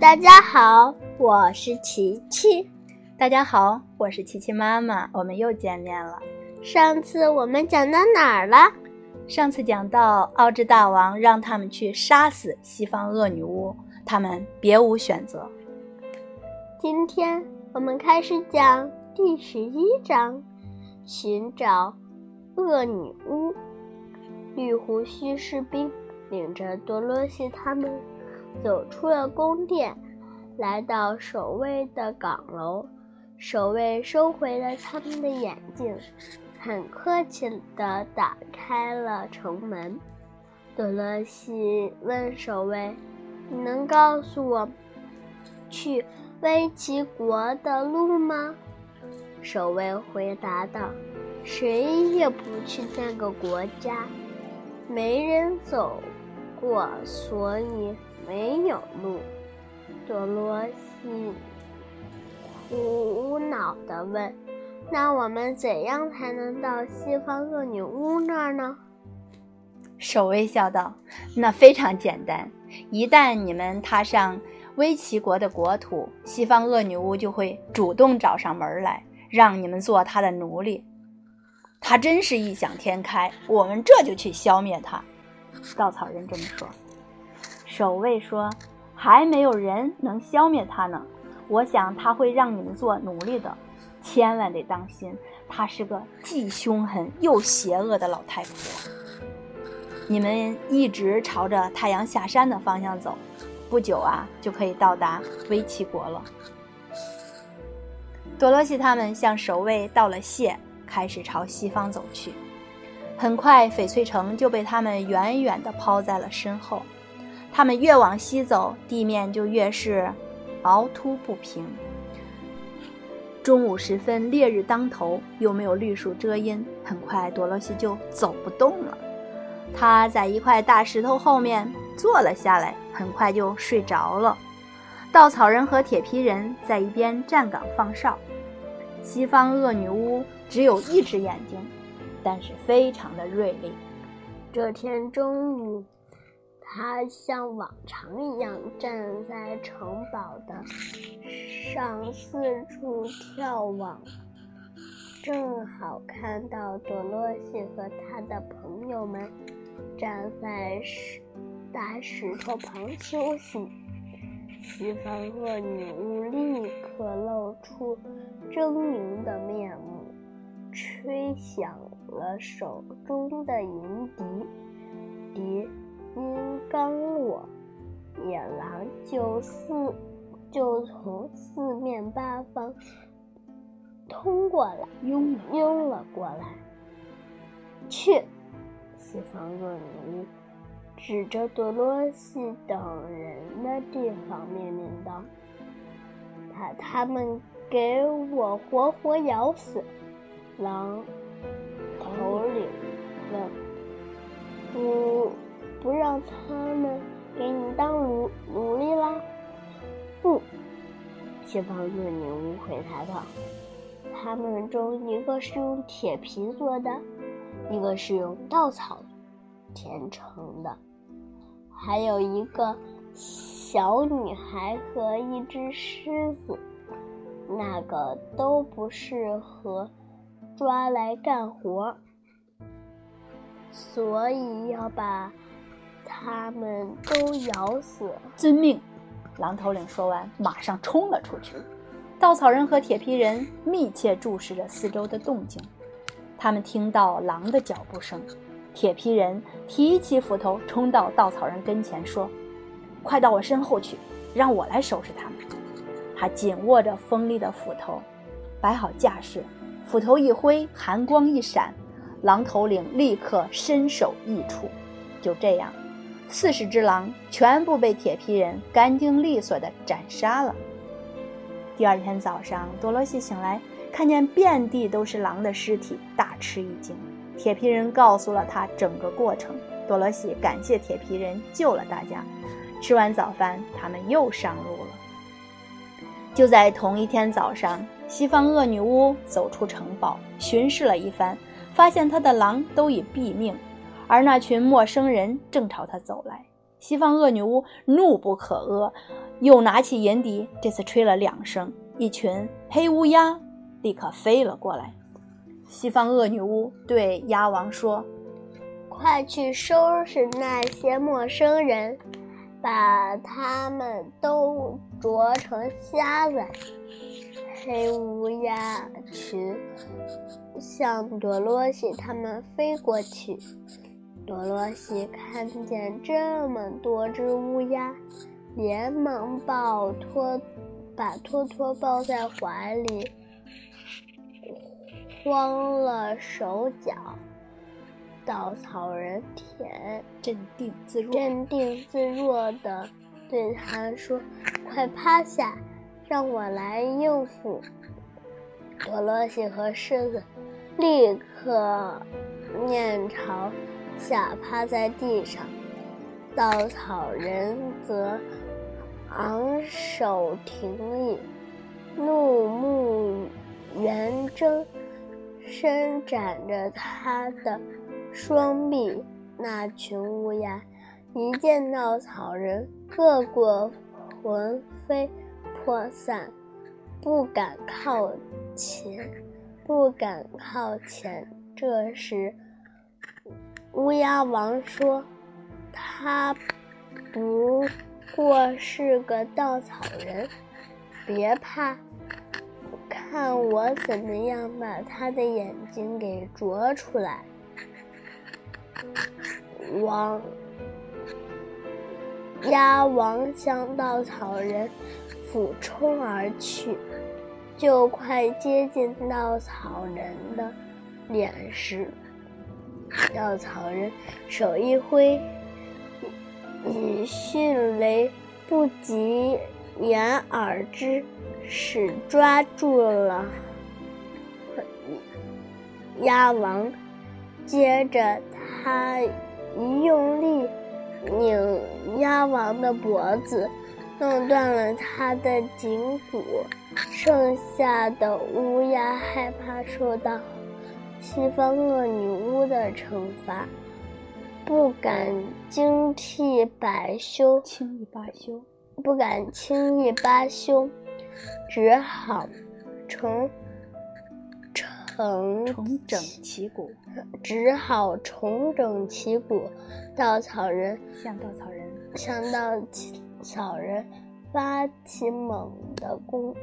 大家好，我是琪琪。大家好，我是琪琪妈妈，我们又见面了。上次我们讲到哪儿了？上次讲到奥智大王让他们去杀死西方恶女巫，他们别无选择。今天我们开始讲第十一章：寻找恶女巫。绿胡须士兵领着多罗西他们走出了宫殿，来到守卫的岗楼。守卫收回了他们的眼镜，很客气地打开了城门。多罗西问守卫：“你能告诉我去威奇国的路吗？”守卫回答道：“谁也不去那个国家。”没人走过，所以没有路。多罗西苦恼地问：“那我们怎样才能到西方恶女巫那儿呢？”守卫笑道：“那非常简单，一旦你们踏上威奇国的国土，西方恶女巫就会主动找上门来，让你们做她的奴隶。”他真是异想天开，我们这就去消灭他。稻草人这么说。守卫说：“还没有人能消灭他呢。我想他会让你们做奴隶的，千万得当心，她是个既凶狠又邪恶的老太婆。你们一直朝着太阳下山的方向走，不久啊，就可以到达威奇国了。”多罗西他们向守卫道了谢。开始朝西方走去，很快翡翠城就被他们远远地抛在了身后。他们越往西走，地面就越是凹凸不平。中午时分，烈日当头，又没有绿树遮阴，很快多罗西就走不动了。他在一块大石头后面坐了下来，很快就睡着了。稻草人和铁皮人在一边站岗放哨。西方恶女巫。只有一只眼睛，但是非常的锐利。这天中午，他像往常一样站在城堡的上，四处眺望，正好看到多罗西和他的朋友们站在石大石头旁休息。西方恶女巫立刻露出狰狞的面目。吹响了手中的银笛，笛音刚落，野狼就四就从四面八方通过来，拥拥了过来。去！西方恶女巫指着多罗西等人的地方命令道：“把他们给我活活咬死！”狼头领问：“不，不让他们给你当奴奴隶啦？”“不。”西方恶女巫回答道：“他们中一个是用铁皮做的，一个是用稻草填成的，还有一个小女孩和一只狮子，那个都不适合。”抓来干活，所以要把他们都咬死。遵命！狼头领说完，马上冲了出去。稻草人和铁皮人密切注视着四周的动静，他们听到狼的脚步声。铁皮人提起斧头，冲到稻草人跟前，说：“快到我身后去，让我来收拾他们。”他紧握着锋利的斧头，摆好架势。斧头一挥，寒光一闪，狼头领立刻身首异处。就这样，四十只狼全部被铁皮人干净利索地斩杀了。第二天早上，多罗西醒来，看见遍地都是狼的尸体，大吃一惊。铁皮人告诉了他整个过程。多罗西感谢铁皮人救了大家。吃完早饭，他们又上路了。就在同一天早上。西方恶女巫走出城堡，巡视了一番，发现她的狼都已毙命，而那群陌生人正朝她走来。西方恶女巫怒不可遏，又拿起银笛，这次吹了两声，一群黑乌鸦立刻飞了过来。西方恶女巫对鸭王说：“快去收拾那些陌生人，把他们都啄成瞎子。”黑乌鸦群向多罗西他们飞过去。多罗西看见这么多只乌鸦，连忙抱托，把托托抱在怀里，慌了手脚。稻草人田镇定自若，镇定自若的对他说：“快趴下，让我来应付。”多罗西和狮子立刻面朝。下趴在地上，稻草人则昂首挺立，怒目圆睁，伸展着他的双臂。那群乌鸦一见稻草人，个个魂飞魄散，不敢靠前，不敢靠前。这时。乌鸦王说：“他不过是个稻草人，别怕，看我怎么样把他的眼睛给啄出来。”王鸭王向稻草人俯冲而去，就快接近稻草人的脸时。稻草人手一挥，以迅雷不及掩耳之势抓住了鸭王，接着他一用力拧鸭王的脖子，弄断了他的颈骨。剩下的乌鸦害怕受到。西方恶女巫的惩罚，不敢惊替罢休，轻易罢休，不敢轻易罢休，只好重整重整旗鼓，只好重整旗鼓。稻草人向稻草人向稻草人发起猛的攻。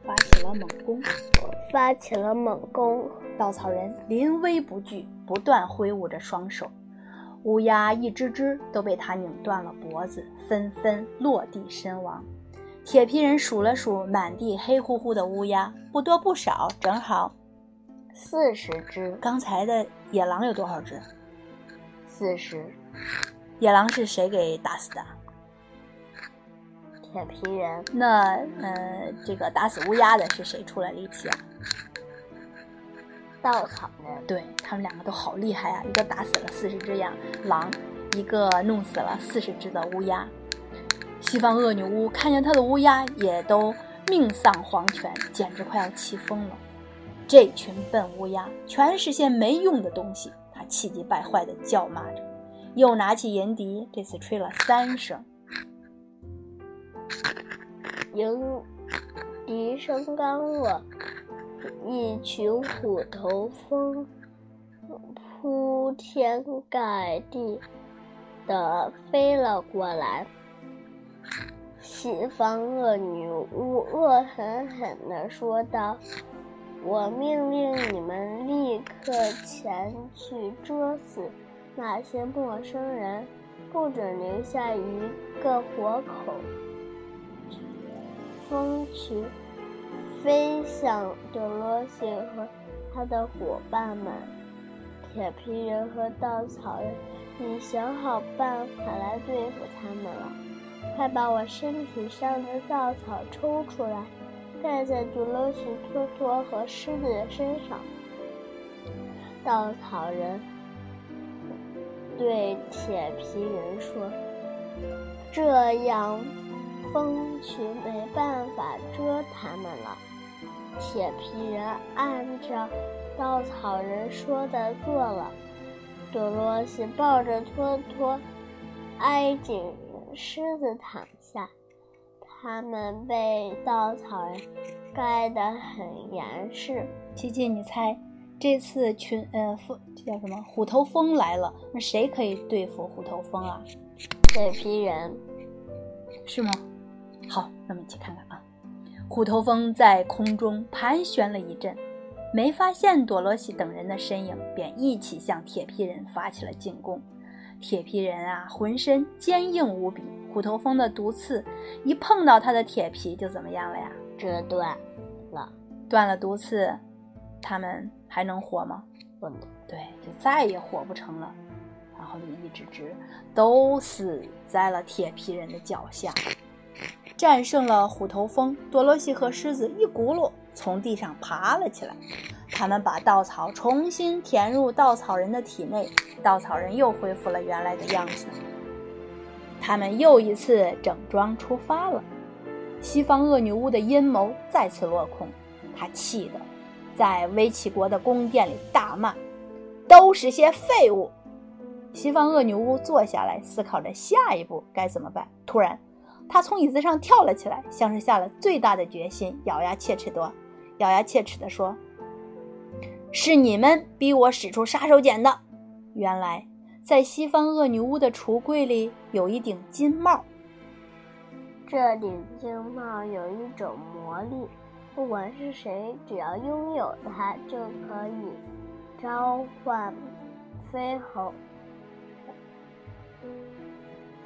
发起了猛攻，发起了猛攻。稻草人临危不惧，不断挥舞着双手。乌鸦一只只都被他拧断了脖子，纷纷落地身亡。铁皮人数了数满地黑乎乎的乌鸦，不多不少，正好四十只。刚才的野狼有多少只？四十。野狼是谁给打死的？铁皮人，那呃，这个打死乌鸦的是谁出了力气啊？稻草人，对他们两个都好厉害啊！一个打死了四十只羊狼，一个弄死了四十只的乌鸦。西方恶女巫看见她的乌鸦也都命丧黄泉，简直快要气疯了。这群笨乌鸦全是些没用的东西，她气急败坏地叫骂着，又拿起银笛，这次吹了三声。银笛声刚落，一群虎头蜂铺天盖地的飞了过来。西方恶女巫恶狠狠地说道：“我命令你们立刻前去捉死那些陌生人，不准留下一个活口。”蜂群飞向德罗西和他的伙伴们。铁皮人和稻草人已想好办法来对付他们了。快把我身体上的稻草抽出来，盖在德罗西、托托和狮子的身上。稻草人对铁皮人说：“这样。”蜂群没办法蛰他们了。铁皮人按照稻草人说的做了。多罗西抱着托托，挨紧狮子躺下。他们被稻草人盖得很严实。琪琪，你猜，这次群呃风这叫什么？虎头蜂来了，那谁可以对付虎头蜂啊？铁皮人，是吗？好，那么一起看看啊。虎头蜂在空中盘旋了一阵，没发现多罗西等人的身影，便一起向铁皮人发起了进攻。铁皮人啊，浑身坚硬无比。虎头蜂的毒刺一碰到他的铁皮，就怎么样了呀？折断了，断了毒刺，他们还能活吗？不能。对，就再也活不成了。然后就一只只都死在了铁皮人的脚下。战胜了虎头蜂，多罗西和狮子一骨碌从地上爬了起来。他们把稻草重新填入稻草人的体内，稻草人又恢复了原来的样子。他们又一次整装出发了。西方恶女巫的阴谋再次落空，她气得在威奇国的宫殿里大骂：“都是些废物！”西方恶女巫坐下来思考着下一步该怎么办。突然，他从椅子上跳了起来，像是下了最大的决心，咬牙切齿地咬牙切齿地说。是你们逼我使出杀手锏的。原来，在西方恶女巫的橱柜里有一顶金帽。这顶金帽有一种魔力，不管是谁，只要拥有它，就可以召唤飞猴，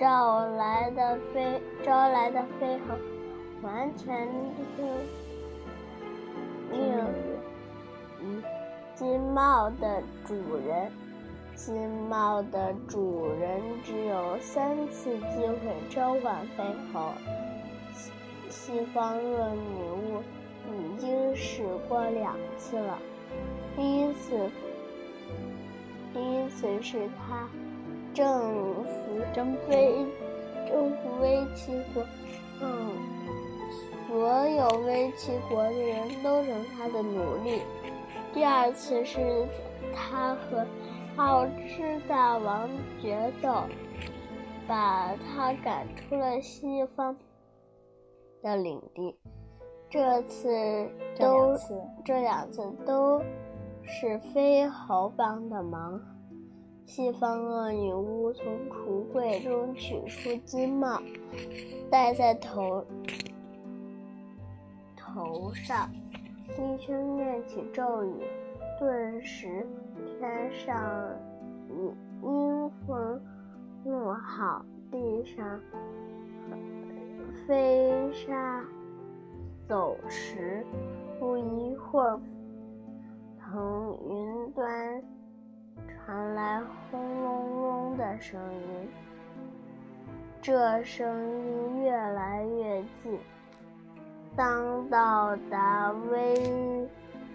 召来的飞招来的飞猴，完全就令嗯。金帽的主人，金帽的主人只有三次机会召唤飞猴。西方恶女巫已经使过两次了。第一次，第一次是他征服征飞征服威齐国，嗯，所有威齐国的人都成他的奴隶。第二次是他和奥吃大王决斗，把他赶出了西方的领地。这次都这两次都是飞猴帮的忙。西方恶女巫从橱柜中取出金帽，戴在头头上。低声念起咒语，顿时天上阴风怒号，地上飞沙走石。不一会儿，从云端传来轰隆隆的声音，这声音越来越近。当到达威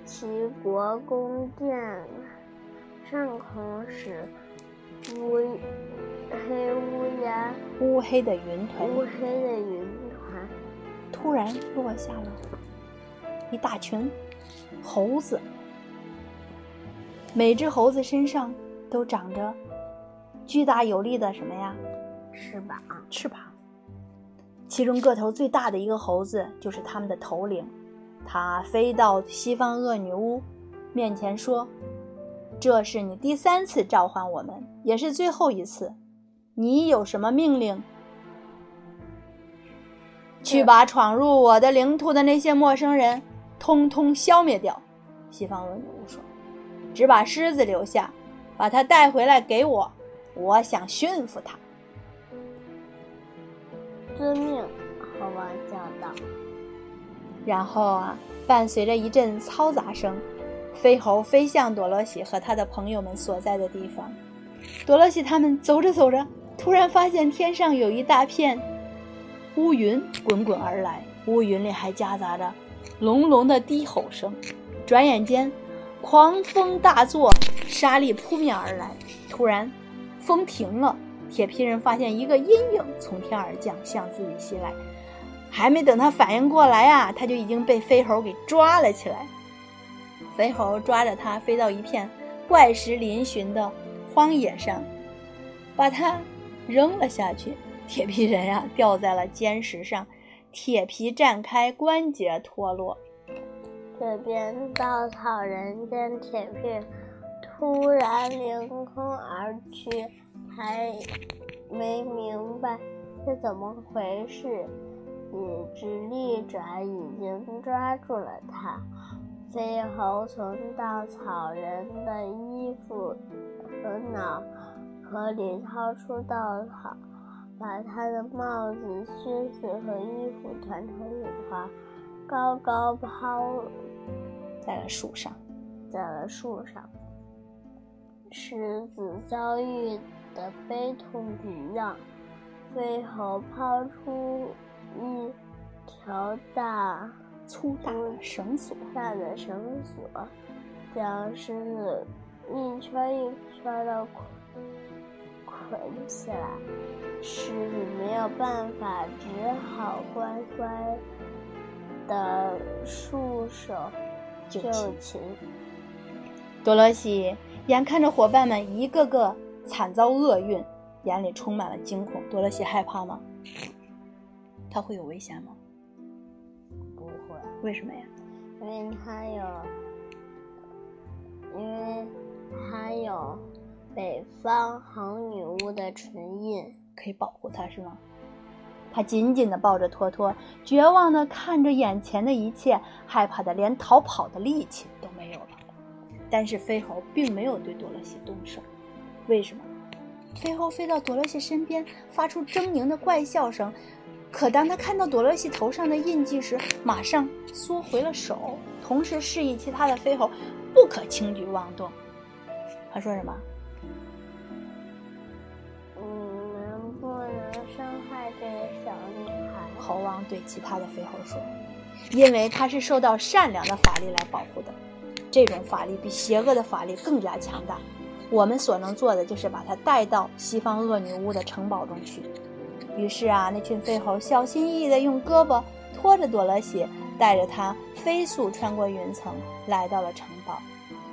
奇国宫殿上空时，乌黑乌鸦、乌黑的云团、乌黑的云团突然落下了一大群猴子。每只猴子身上都长着巨大有力的什么呀？翅膀，翅膀。其中个头最大的一个猴子就是他们的头领，他飞到西方恶女巫面前说：“这是你第三次召唤我们，也是最后一次。你有什么命令？去把闯入我的领土的那些陌生人通通消灭掉。”西方恶女巫说：“只把狮子留下，把它带回来给我，我想驯服它。”遵命，猴王叫道。然后啊，伴随着一阵嘈杂声，飞猴飞向多罗西和他的朋友们所在的地方。多罗西他们走着走着，突然发现天上有一大片乌云滚滚而来，乌云里还夹杂着隆隆的低吼声。转眼间，狂风大作，沙粒扑面而来。突然，风停了。铁皮人发现一个阴影从天而降，向自己袭来。还没等他反应过来啊，他就已经被飞猴给抓了起来。飞猴抓着他飞到一片怪石嶙峋的荒野上，把他扔了下去。铁皮人呀，掉在了坚石上，铁皮绽开，关节脱落。这边稻草人见铁片突然凌空而去，还没明白是怎么回事，一只利爪已经抓住了他。飞猴从稻草人的衣服和脑壳里掏出稻草，把他的帽子、靴子和衣服团成一团，高高抛在了树上。在了树上，狮子遭遇的悲痛一样，飞猴抛出一条大。粗大的绳索，大的绳索将狮子一圈一圈的捆捆起来，狮子没有办法，只好乖乖的束手就擒。多罗西眼看着伙伴们一个个惨遭厄运，眼里充满了惊恐。多罗西害怕吗？他会有危险吗？不会为什么呀？因为他有，因为他有北方恒女巫的唇印，可以保护他，是吗？他紧紧地抱着托托，绝望地看着眼前的一切，害怕的连逃跑的力气都没有了。但是飞猴并没有对多萝西动手，为什么？飞猴飞到多萝西身边，发出狰狞的怪笑声。可当他看到多萝西头上的印记时，马上缩回了手，同时示意其他的飞猴不可轻举妄动。他说什么？你们不能伤害这。猴王对其他的飞猴说：“因为他是受到善良的法力来保护的，这种法力比邪恶的法力更加强大。我们所能做的就是把他带到西方恶女巫的城堡中去。”于是啊，那群飞猴小心翼翼地用胳膊拖着朵罗西，带着它飞速穿过云层，来到了城堡。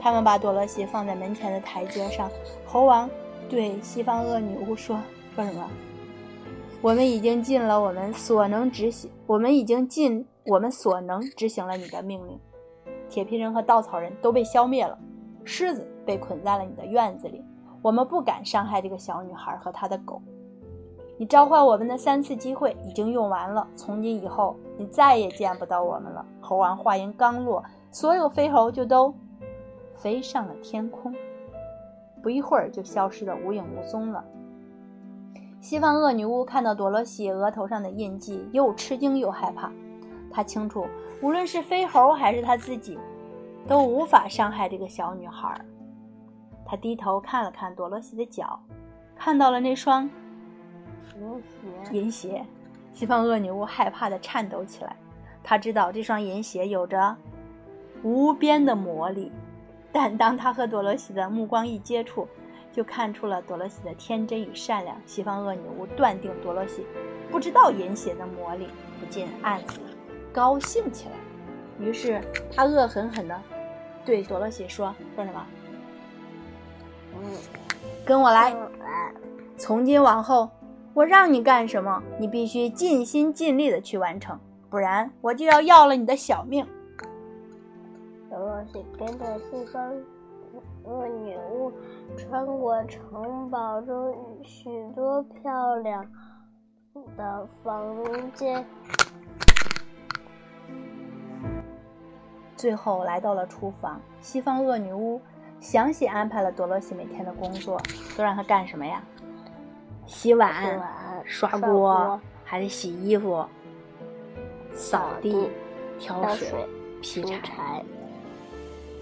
他们把朵罗西放在门前的台阶上。猴王对西方恶女巫说：“说什么？我们已经尽了我们所能执行，我们已经尽我们所能执行了你的命令。铁皮人和稻草人都被消灭了，狮子被捆在了你的院子里。我们不敢伤害这个小女孩和她的狗。”你召唤我们的三次机会已经用完了，从今以后你再也见不到我们了。猴王话音刚落，所有飞猴就都飞上了天空，不一会儿就消失得无影无踪了。西方恶女巫看到多罗西额头上的印记，又吃惊又害怕。她清楚，无论是飞猴还是她自己，都无法伤害这个小女孩。她低头看了看多罗西的脚，看到了那双。银鞋，银鞋，西方恶女巫害怕的颤抖起来。她知道这双银鞋有着无边的魔力，但当她和多罗西的目光一接触，就看出了多罗西的天真与善良。西方恶女巫断定多罗西不知道银鞋的魔力，不禁暗自高兴起来。于是她恶狠狠地对多罗西说：“说什么？嗯，跟我来。从今往后。”我让你干什么，你必须尽心尽力的去完成，不然我就要要了你的小命。多罗西跟着西方恶女巫穿过城堡中许多漂亮的房间，最后来到了厨房。西方恶女巫详细安排了多罗西每天的工作，都让她干什么呀？洗碗、刷锅，还得洗衣服、扫地、挑水、劈柴。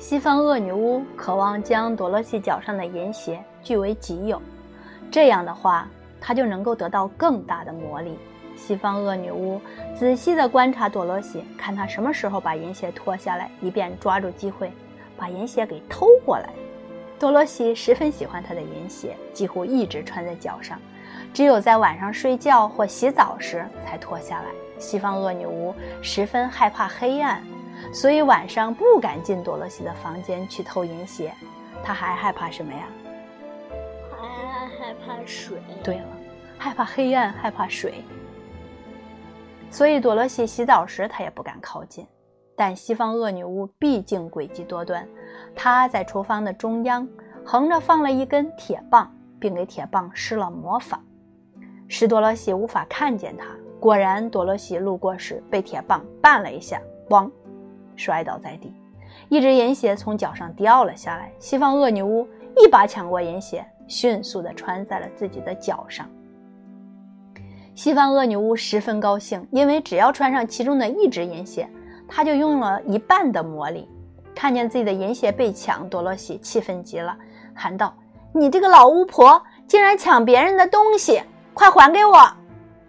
西方恶女巫渴望将多罗西脚上的银鞋据为己有，这样的话，她就能够得到更大的魔力。西方恶女巫仔细地观察多罗西，看她什么时候把银鞋脱下来，以便抓住机会把银鞋给偷过来。多罗西十分喜欢她的银鞋，几乎一直穿在脚上。只有在晚上睡觉或洗澡时才脱下来。西方恶女巫十分害怕黑暗，所以晚上不敢进多罗西的房间去偷银鞋。他还害怕什么呀？还害怕水。对了，害怕黑暗，害怕水。所以多萝西洗澡时，他也不敢靠近。但西方恶女巫毕竟诡计多端，她在厨房的中央横着放了一根铁棒，并给铁棒施了魔法，使多萝西无法看见她。果然，多萝西路过时被铁棒绊了一下，咣，摔倒在地，一只银鞋从脚上掉了下来。西方恶女巫一把抢过银鞋，迅速地穿在了自己的脚上。西方恶女巫十分高兴，因为只要穿上其中的一只银鞋，她就用了一半的魔力。看见自己的银鞋被抢，多萝西气愤极了，喊道：“你这个老巫婆，竟然抢别人的东西，快还给我！”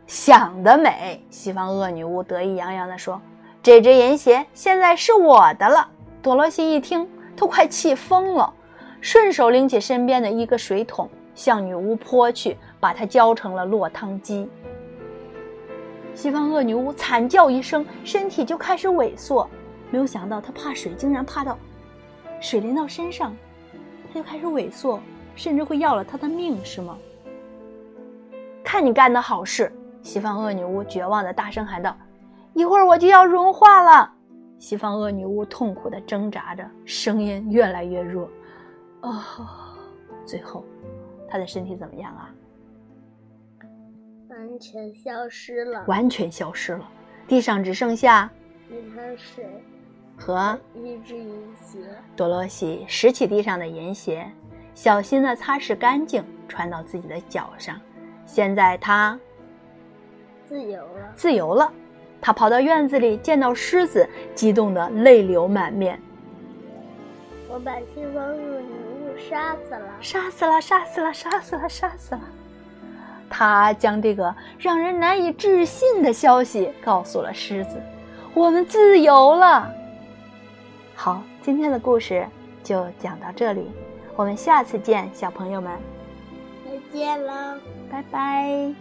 想得美！西方恶女巫得意洋洋地说：“这只银鞋现在是我的了。”多萝西一听，都快气疯了，顺手拎起身边的一个水桶，向女巫泼去，把它浇成了落汤鸡。西方恶女巫惨叫一声，身体就开始萎缩。没有想到她怕水，竟然怕到水淋到身上，她就开始萎缩，甚至会要了她的命，是吗？看你干的好事！西方恶女巫绝望的大声喊道：“一会儿我就要融化了！”西方恶女巫痛苦的挣扎着，声音越来越弱。哦，最后，她的身体怎么样啊？完全消失了，完全消失了，地上只剩下一滩水和一只银鞋。多萝西拾起地上的银鞋，小心地擦拭干净，穿到自己的脚上。现在她自由了，自由了。他跑到院子里，见到狮子，激动得泪流满面。我把西方的女巫杀死了，杀死了，杀死了，杀死了，杀死了。他将这个让人难以置信的消息告诉了狮子：“我们自由了。”好，今天的故事就讲到这里，我们下次见，小朋友们，再见了，拜拜。